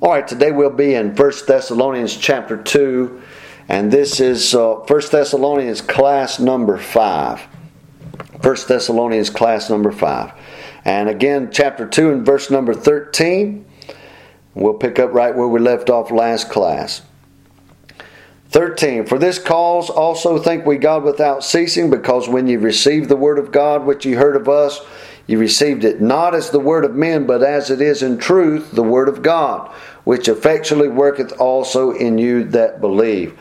All right, today we'll be in 1 Thessalonians chapter 2, and this is uh, 1 Thessalonians class number 5. 1 Thessalonians class number 5. And again, chapter 2 and verse number 13. We'll pick up right where we left off last class. 13. For this cause also thank we God without ceasing, because when ye received the word of God which ye heard of us, ye received it not as the word of men, but as it is in truth the word of God, which effectually worketh also in you that believe.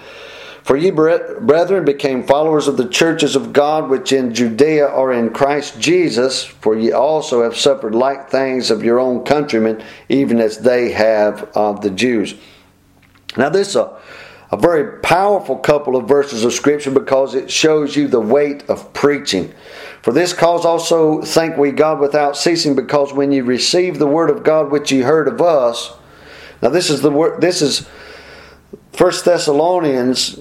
For ye, brethren, became followers of the churches of God which in Judea are in Christ Jesus, for ye also have suffered like things of your own countrymen, even as they have of the Jews. Now, this is a a very powerful couple of verses of Scripture because it shows you the weight of preaching. For this cause also thank we God without ceasing, because when you receive the word of God which ye heard of us, now this is the word. This is First Thessalonians.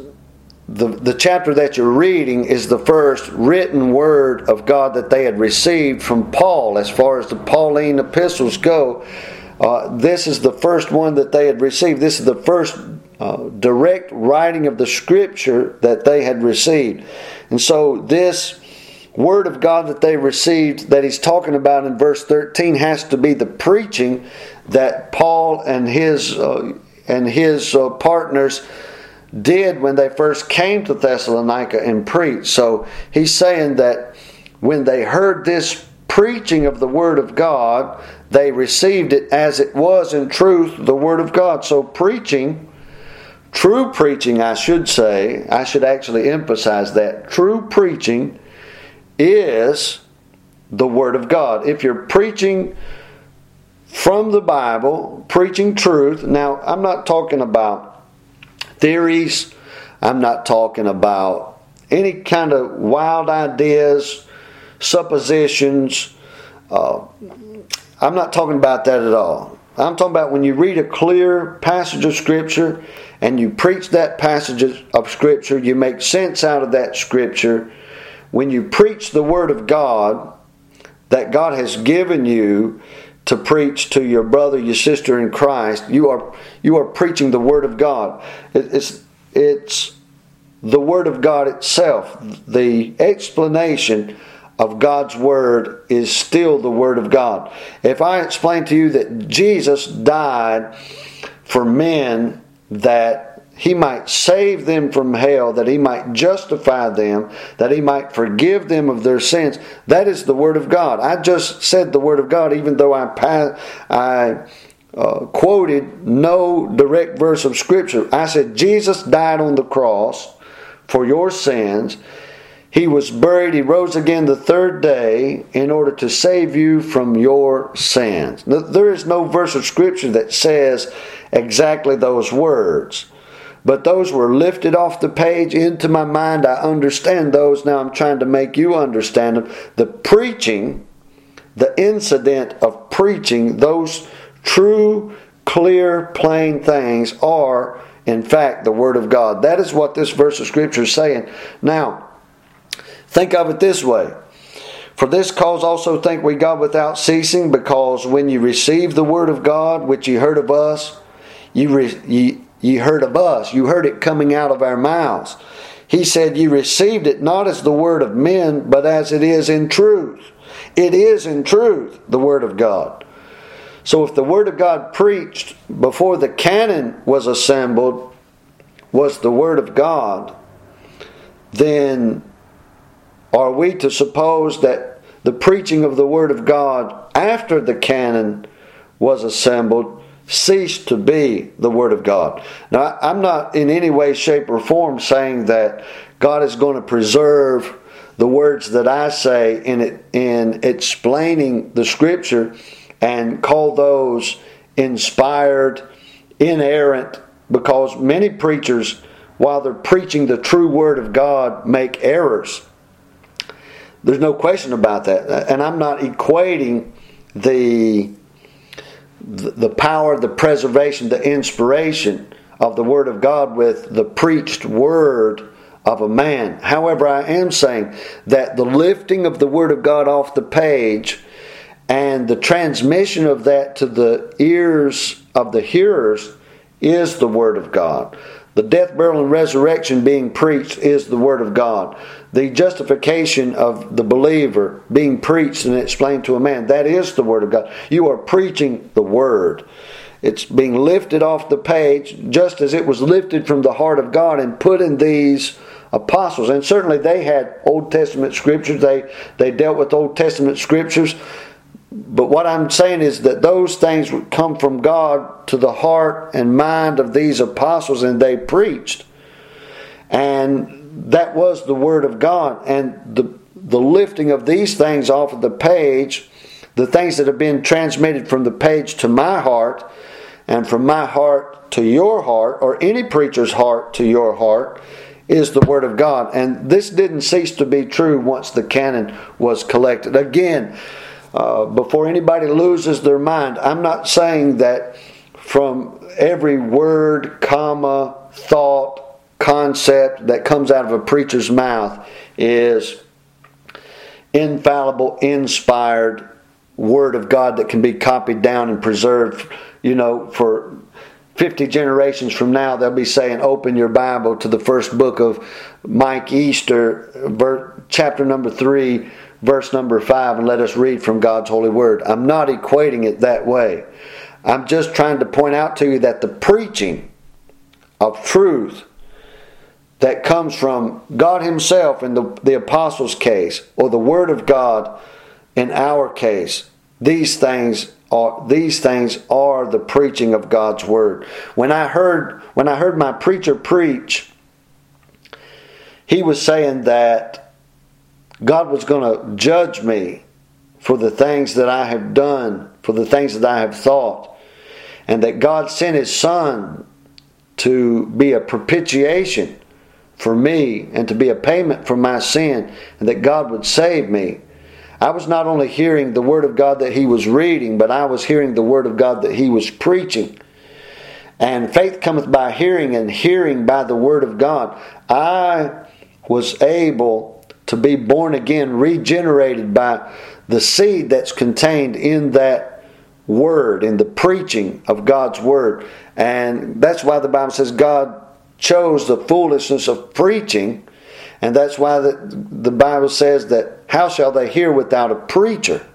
The, the chapter that you're reading is the first written word of God that they had received from Paul as far as the Pauline epistles go. Uh, this is the first one that they had received. This is the first uh, direct writing of the scripture that they had received. And so, this word of God that they received, that he's talking about in verse 13, has to be the preaching that Paul and his, uh, and his uh, partners did when they first came to Thessalonica and preached. So, he's saying that when they heard this preaching of the Word of God, they received it as it was in truth the Word of God. So, preaching True preaching, I should say, I should actually emphasize that. True preaching is the Word of God. If you're preaching from the Bible, preaching truth, now I'm not talking about theories, I'm not talking about any kind of wild ideas, suppositions. Uh, I'm not talking about that at all. I'm talking about when you read a clear passage of Scripture and you preach that passage of Scripture, you make sense out of that Scripture. When you preach the Word of God that God has given you to preach to your brother, your sister in Christ, you are you are preaching the Word of God. It's it's the Word of God itself. The explanation of God's Word is still the Word of God. If I explain to you that Jesus died for men that he might save them from hell, that he might justify them, that he might forgive them of their sins. That is the Word of God. I just said the Word of God, even though I, I uh, quoted no direct verse of Scripture. I said, Jesus died on the cross for your sins. He was buried, he rose again the third day in order to save you from your sins. There is no verse of Scripture that says exactly those words. But those were lifted off the page into my mind. I understand those. Now I'm trying to make you understand them. The preaching, the incident of preaching, those true, clear, plain things are, in fact, the Word of God. That is what this verse of Scripture is saying. Now, think of it this way. For this cause also thank we God without ceasing, because when you receive the Word of God, which you heard of us, you, re, ye, ye heard of us. You heard it coming out of our mouths. He said, You received it not as the word of men, but as it is in truth. It is in truth the word of God. So if the word of God preached before the canon was assembled was the word of God, then are we to suppose that the preaching of the word of God after the canon was assembled ceased to be the Word of God. Now, I'm not in any way, shape, or form saying that God is going to preserve the words that I say in it, in explaining the Scripture and call those inspired, inerrant, because many preachers, while they're preaching the true Word of God, make errors. There's no question about that. And I'm not equating the the power, the preservation, the inspiration of the Word of God with the preached Word of a man. However, I am saying that the lifting of the Word of God off the page and the transmission of that to the ears of the hearers is the Word of God. The death, burial, and resurrection being preached is the Word of God. The justification of the believer being preached and explained to a man, that is the Word of God. You are preaching the Word. It's being lifted off the page just as it was lifted from the heart of God and put in these apostles. And certainly they had Old Testament scriptures, they, they dealt with Old Testament scriptures. But what I'm saying is that those things would come from God to the heart and mind of these apostles, and they preached. And that was the Word of God. And the, the lifting of these things off of the page, the things that have been transmitted from the page to my heart, and from my heart to your heart, or any preacher's heart to your heart, is the Word of God. And this didn't cease to be true once the canon was collected. Again, uh, before anybody loses their mind, I'm not saying that from every word, comma, thought, concept that comes out of a preacher's mouth is infallible, inspired Word of God that can be copied down and preserved, you know, for 50 generations from now, they'll be saying, Open your Bible to the first book of Mike Easter, chapter number 3, verse number 5, and let us read from God's holy word. I'm not equating it that way. I'm just trying to point out to you that the preaching of truth that comes from God Himself in the, the apostles' case, or the Word of God in our case, these things are these things are the preaching of God's word. When I heard when I heard my preacher preach, he was saying that God was going to judge me for the things that I have done, for the things that I have thought, and that God sent his son to be a propitiation for me and to be a payment for my sin, and that God would save me. I was not only hearing the Word of God that he was reading, but I was hearing the Word of God that he was preaching. And faith cometh by hearing, and hearing by the Word of God. I was able to be born again, regenerated by the seed that's contained in that Word, in the preaching of God's Word. And that's why the Bible says God chose the foolishness of preaching and that's why the, the Bible says that how shall they hear without a preacher?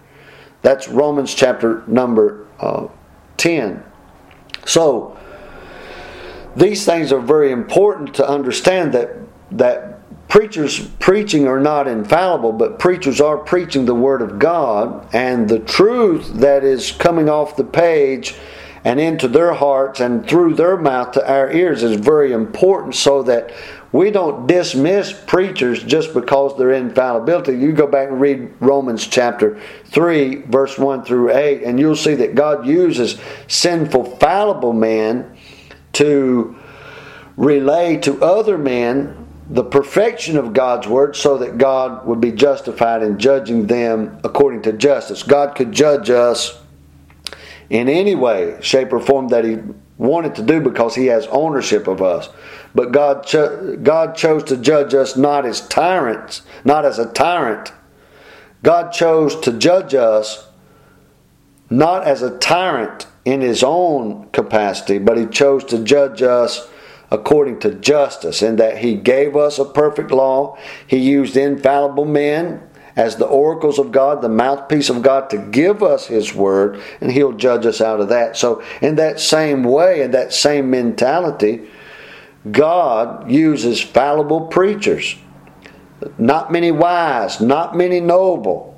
That's Romans chapter number uh, 10. So, these things are very important to understand that, that preachers preaching are not infallible, but preachers are preaching the Word of God, and the truth that is coming off the page and into their hearts and through their mouth to our ears is very important so that we don't dismiss preachers just because they're infallibility. You go back and read Romans chapter 3, verse 1 through 8, and you'll see that God uses sinful, fallible men to relay to other men the perfection of God's word so that God would be justified in judging them according to justice. God could judge us in any way, shape, or form that He wanted to do because He has ownership of us. But God, cho- God chose to judge us not as tyrants, not as a tyrant. God chose to judge us not as a tyrant in His own capacity, but He chose to judge us according to justice, in that He gave us a perfect law. He used infallible men as the oracles of God, the mouthpiece of God, to give us His word, and He'll judge us out of that. So, in that same way, in that same mentality, God uses fallible preachers. Not many wise, not many noble.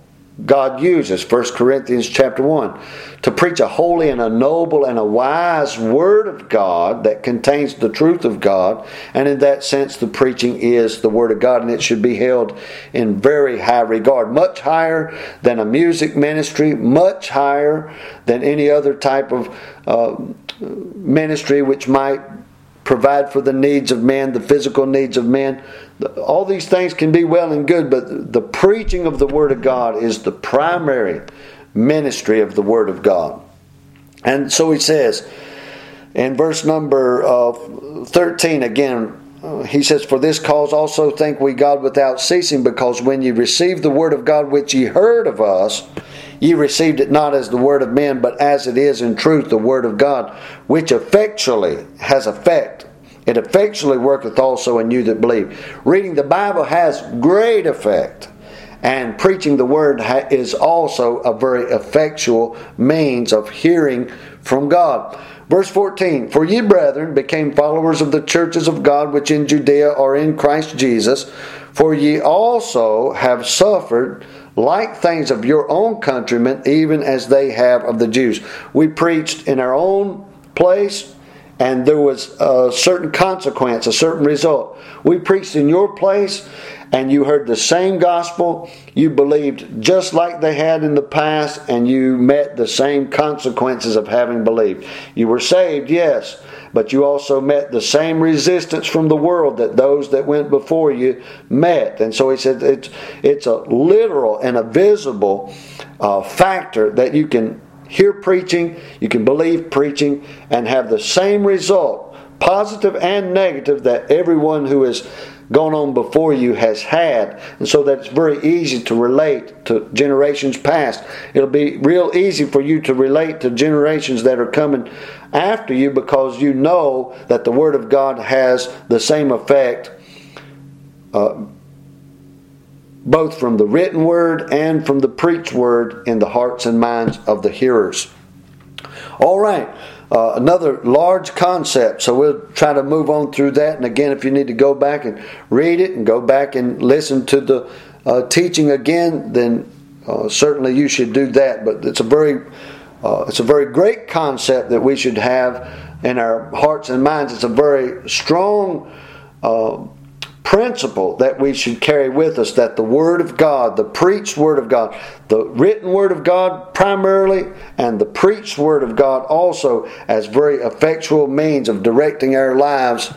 God uses 1 Corinthians chapter 1 to preach a holy and a noble and a wise word of God that contains the truth of God and in that sense the preaching is the word of God and it should be held in very high regard much higher than a music ministry much higher than any other type of uh, ministry which might provide for the needs of men, the physical needs of men. All these things can be well and good, but the preaching of the Word of God is the primary ministry of the Word of God. And so he says in verse number uh, 13 again, uh, he says, For this cause also thank we God without ceasing, because when ye received the word of God which ye heard of us, Ye received it not as the word of men, but as it is in truth the word of God, which effectually has effect. It effectually worketh also in you that believe. Reading the Bible has great effect. And preaching the word is also a very effectual means of hearing from God. Verse 14 For ye, brethren, became followers of the churches of God which in Judea are in Christ Jesus, for ye also have suffered like things of your own countrymen, even as they have of the Jews. We preached in our own place, and there was a certain consequence, a certain result. We preached in your place, and you heard the same gospel, you believed just like they had in the past, and you met the same consequences of having believed. You were saved, yes, but you also met the same resistance from the world that those that went before you met. And so he said it's, it's a literal and a visible uh, factor that you can hear preaching, you can believe preaching, and have the same result, positive and negative, that everyone who has gone on before you has had, and so that it's very easy to relate to generations past. It'll be real easy for you to relate to generations that are coming after you because you know that the Word of God has the same effect. Uh, both from the written word and from the preached word in the hearts and minds of the hearers. All right, uh, another large concept. So we'll try to move on through that. And again, if you need to go back and read it and go back and listen to the uh, teaching again, then uh, certainly you should do that. But it's a very uh, it's a very great concept that we should have in our hearts and minds. It's a very strong uh, principle that we should carry with us that the Word of God, the preached Word of God, the written Word of God primarily, and the preached Word of God also as very effectual means of directing our lives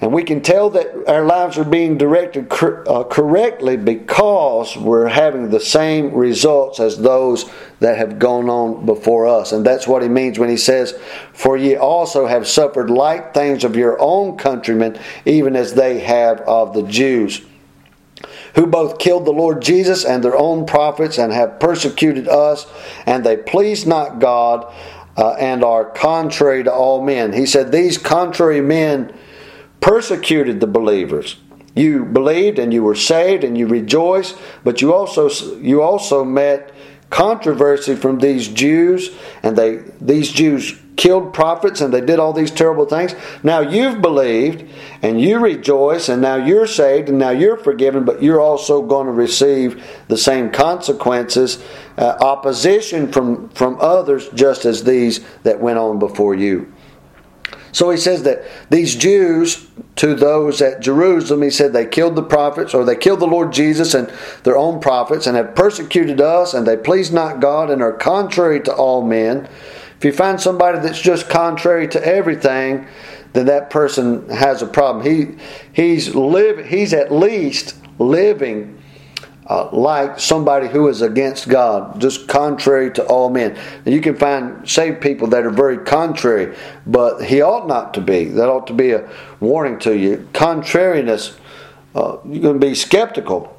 and we can tell that our lives are being directed cor- uh, correctly because we're having the same results as those that have gone on before us. And that's what he means when he says, For ye also have suffered like things of your own countrymen, even as they have of the Jews. Who both killed the Lord Jesus and their own prophets, and have persecuted us, and they please not God, uh, and are contrary to all men. He said, These contrary men persecuted the believers. You believed and you were saved and you rejoiced, but you also you also met controversy from these Jews, and they these Jews killed prophets and they did all these terrible things. Now you've believed and you rejoice, and now you're saved and now you're forgiven, but you're also going to receive the same consequences, uh, opposition from from others, just as these that went on before you. So he says that these Jews, to those at Jerusalem, he said they killed the prophets, or they killed the Lord Jesus and their own prophets, and have persecuted us, and they please not God, and are contrary to all men. If you find somebody that's just contrary to everything, then that person has a problem. He he's live he's at least living uh, like somebody who is against God, just contrary to all men. And you can find saved people that are very contrary, but he ought not to be. That ought to be a warning to you. Contrariness, uh, you can be skeptical.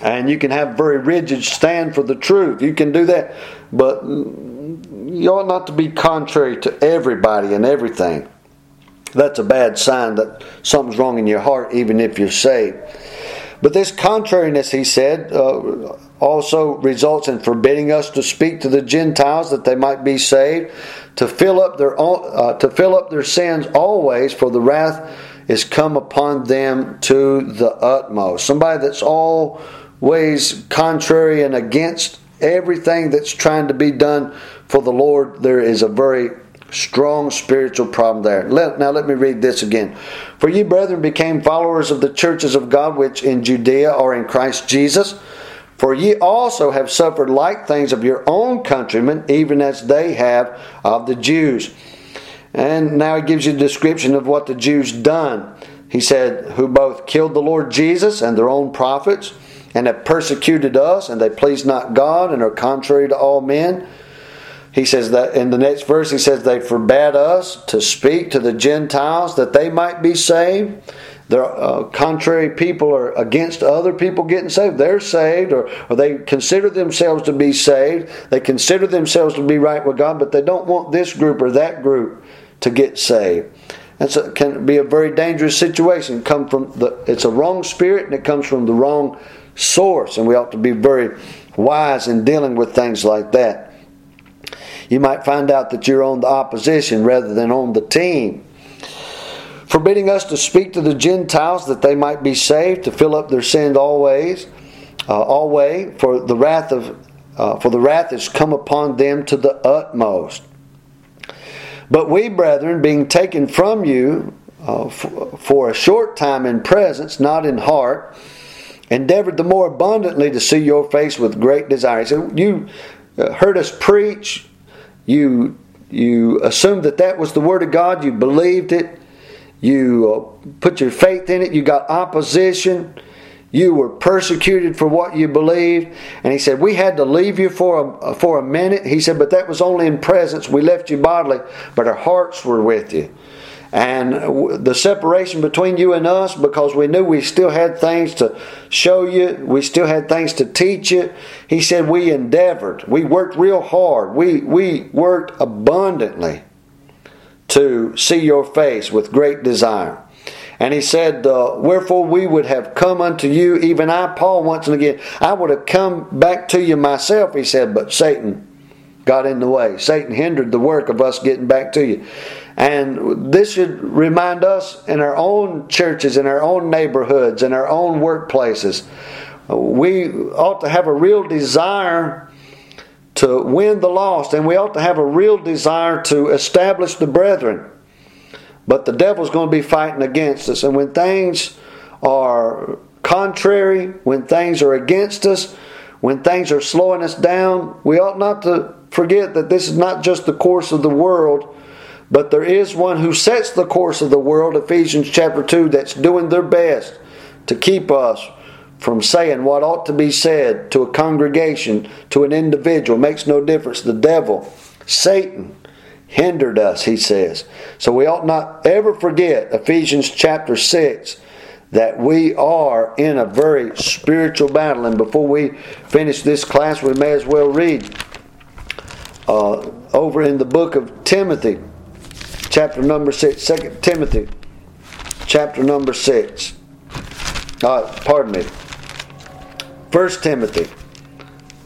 And you can have very rigid stand for the truth. You can do that, but you ought not to be contrary to everybody and everything. That's a bad sign that something's wrong in your heart, even if you're saved. But this contrariness, he said, uh, also results in forbidding us to speak to the Gentiles that they might be saved, to fill up their uh, to fill up their sins always, for the wrath is come upon them to the utmost. Somebody that's always contrary and against everything that's trying to be done for the Lord, there is a very Strong spiritual problem there. Let, now let me read this again. For ye, brethren, became followers of the churches of God which in Judea are in Christ Jesus. For ye also have suffered like things of your own countrymen, even as they have of the Jews. And now he gives you a description of what the Jews done. He said, Who both killed the Lord Jesus and their own prophets, and have persecuted us, and they please not God, and are contrary to all men he says that in the next verse, he says, They forbade us to speak to the Gentiles that they might be saved. there uh, contrary people are against other people getting saved. They're saved, or, or they consider themselves to be saved. They consider themselves to be right with God, but they don't want this group or that group to get saved. That a, can be a very dangerous situation. Come from the, it's a wrong spirit, and it comes from the wrong source, and we ought to be very wise in dealing with things like that. You might find out that you're on the opposition rather than on the team forbidding us to speak to the Gentiles that they might be saved, to fill up their sins always, uh, always, for the wrath of uh, for the wrath is come upon them to the utmost. But we, brethren, being taken from you uh, for a short time in presence, not in heart, endeavored the more abundantly to see your face with great desire. So you uh, heard us preach, you you assumed that that was the word of God, you believed it, you uh, put your faith in it, you got opposition, you were persecuted for what you believed. And he said, We had to leave you for a, for a minute. He said, But that was only in presence. We left you bodily, but our hearts were with you. And the separation between you and us, because we knew we still had things to show you, we still had things to teach you. He said, We endeavored. We worked real hard. We, we worked abundantly to see your face with great desire. And he said, uh, Wherefore we would have come unto you, even I, Paul, once and again. I would have come back to you myself, he said, but Satan got in the way. Satan hindered the work of us getting back to you. And this should remind us in our own churches, in our own neighborhoods, in our own workplaces. Uh, we ought to have a real desire to win the lost, and we ought to have a real desire to establish the brethren. But the devil's going to be fighting against us, and when things are contrary, when things are against us, when things are slowing us down, we ought not to forget that this is not just the course of the world, but there is one who sets the course of the world, Ephesians chapter 2, that's doing their best to keep us from saying what ought to be said to a congregation, to an individual, makes no difference. The devil, Satan, hindered us, he says. So we ought not ever forget Ephesians chapter 6 that we are in a very spiritual battle. And before we finish this class, we may as well read uh, over in the book of Timothy, chapter number 6, 2 Timothy, chapter number 6. Uh, pardon me. 1 Timothy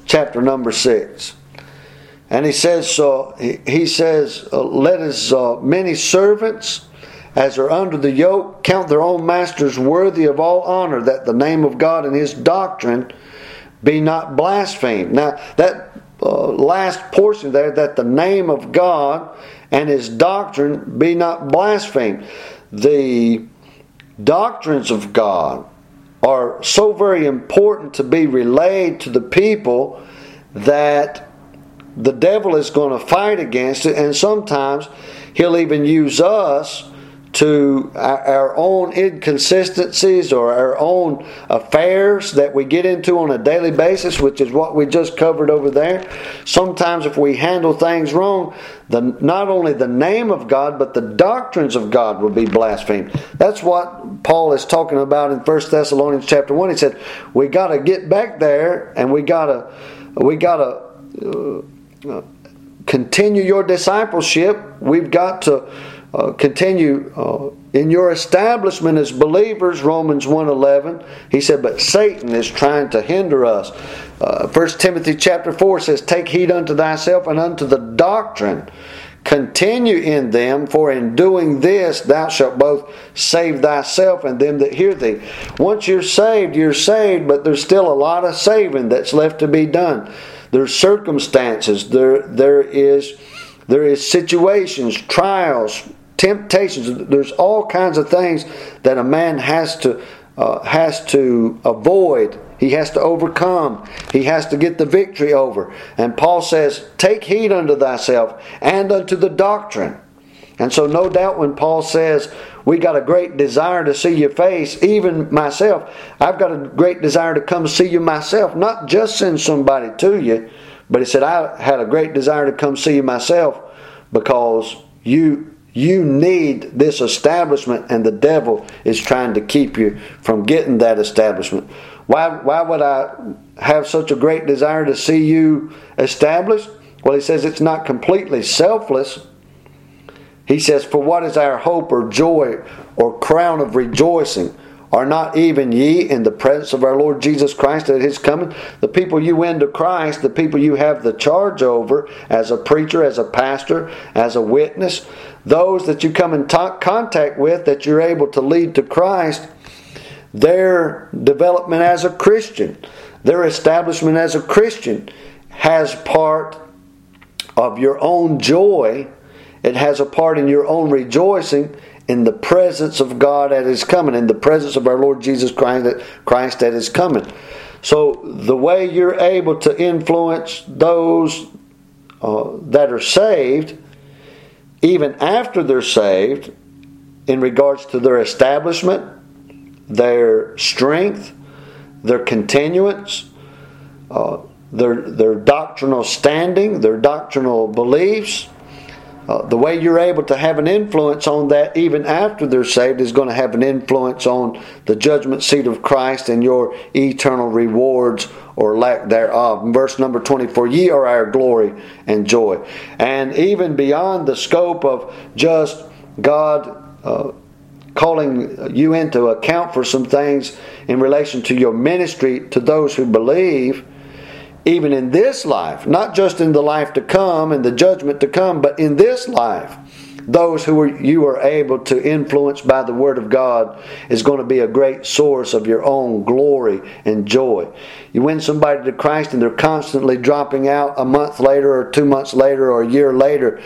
chapter number 6. And he says, so he, he says, uh, let as uh, many servants as are under the yoke count their own masters worthy of all honor, that the name of God and his doctrine be not blasphemed. Now, that uh, last portion there, that the name of God and his doctrine be not blasphemed. The doctrines of God are so very important to be relayed to the people that the devil is going to fight against it, and sometimes he'll even use us to our own inconsistencies or our own affairs that we get into on a daily basis, which is what we just covered over there. Sometimes, if we handle things wrong, the, not only the name of God, but the doctrines of God will be blasphemed. That's what Paul is talking about in 1 Thessalonians chapter 1. He said, We got to get back there and we got to, we got to uh, continue your discipleship. We've got to uh, continue uh, in your establishment as believers romans 1.11 he said but satan is trying to hinder us. Uh, 1 timothy chapter 4 says take heed unto thyself and unto the doctrine. Continue in them for in doing this thou shalt both save thyself and them that hear thee. Once you're saved you're saved but there's still a lot of saving that's left to be done. There's circumstances. There there is there is situations trials temptations. There's all kinds of things that a man has to uh, has to avoid. He has to overcome. He has to get the victory over. And Paul says, "Take heed unto thyself and unto the doctrine." And so, no doubt, when Paul says, We got a great desire to see your face, even myself, I've got a great desire to come see you myself, not just send somebody to you, but he said, I had a great desire to come see you myself because you You need this establishment, and the devil is trying to keep you from getting that establishment. Why, why would I have such a great desire to see you established? Well, he says it's not completely selfless. He says, For what is our hope or joy or crown of rejoicing? Are not even ye in the presence of our Lord Jesus Christ at his coming? The people you win to Christ, the people you have the charge over as a preacher, as a pastor, as a witness, those that you come in contact with that you're able to lead to Christ, their development as a Christian, their establishment as a Christian has part of your own joy. It has a part in your own rejoicing in the presence of God at His coming, in the presence of our Lord Jesus Christ, Christ at His coming. So the way you're able to influence those uh, that are saved, even after they're saved, in regards to their establishment, their strength, their continuance, uh, their, their doctrinal standing, their doctrinal beliefs. Uh, the way you're able to have an influence on that even after they're saved is going to have an influence on the judgment seat of Christ and your eternal rewards or lack thereof. Verse number 24 Ye are our glory and joy. And even beyond the scope of just God. Uh, calling you into account for some things in relation to your ministry to those who believe, even in this life, not just in the life to come and the judgment to come, but in this life. Those who are, you are able to influence by the Word of God is going to be a great source of your own glory and joy. You win somebody to Christ and they're constantly dropping out a month later or two months later or a year later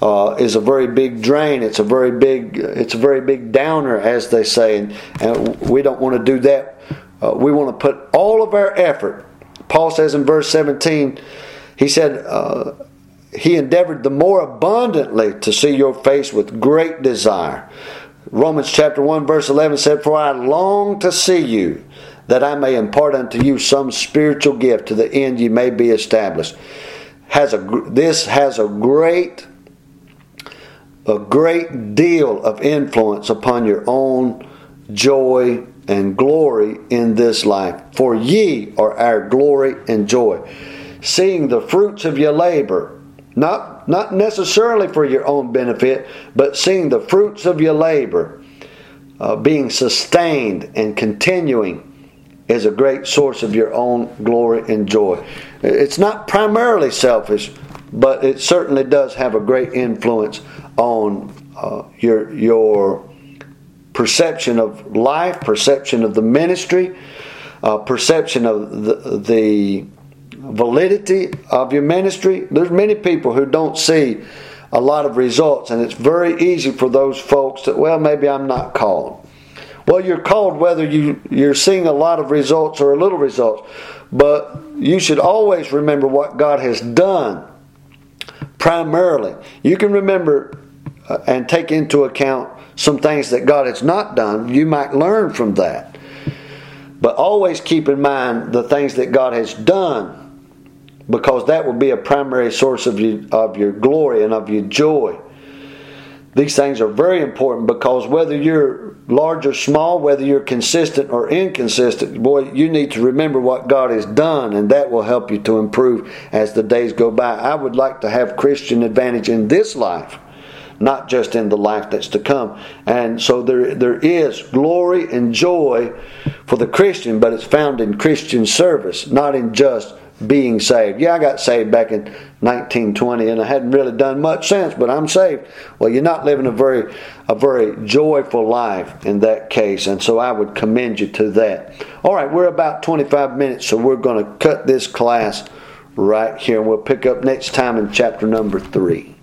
uh, is a very big drain. It's a very big it's a very big downer, as they say, and, and we don't want to do that. Uh, we want to put all of our effort. Paul says in verse 17, he said, uh, He endeavored the more abundantly to see your face with great desire. Romans chapter 1, verse 11 said, For I long to see you, that I may impart unto you some spiritual gift to the end you may be established. Has a, this has a great a great deal of influence upon your own joy and glory in this life. For ye are our glory and joy. Seeing the fruits of your labor, not, not necessarily for your own benefit, but seeing the fruits of your labor uh, being sustained and continuing is a great source of your own glory and joy. It's not primarily selfish, but it certainly does have a great influence on uh, your your perception of life, perception of the ministry, uh, perception of the, the validity of your ministry. There's many people who don't see a lot of results, and it's very easy for those folks that, well, maybe I'm not called. Well, you're called whether you, you're seeing a lot of results or a little results, but you should always remember what God has done primarily. You can remember uh, and take into account some things that God has not done. You might learn from that. But always keep in mind the things that God has done because that will be a primary source of, you, of your glory and of your joy. These things are very important because whether you're large or small, whether you're consistent or inconsistent, boy, you need to remember what God has done, and that will help you to improve as the days go by. I would like to have Christian advantage in this life not just in the life that's to come. And so there, there is glory and joy for the Christian, but it's found in Christian service, not in just being saved. Yeah, I got saved back in 1920 and I hadn't really done much since, but I'm saved. Well, you're not living a very a very joyful life in that case, and so I would commend you to that. All right, we're about 25 minutes, so we're going to cut this class right here and we'll pick up next time in chapter number 3.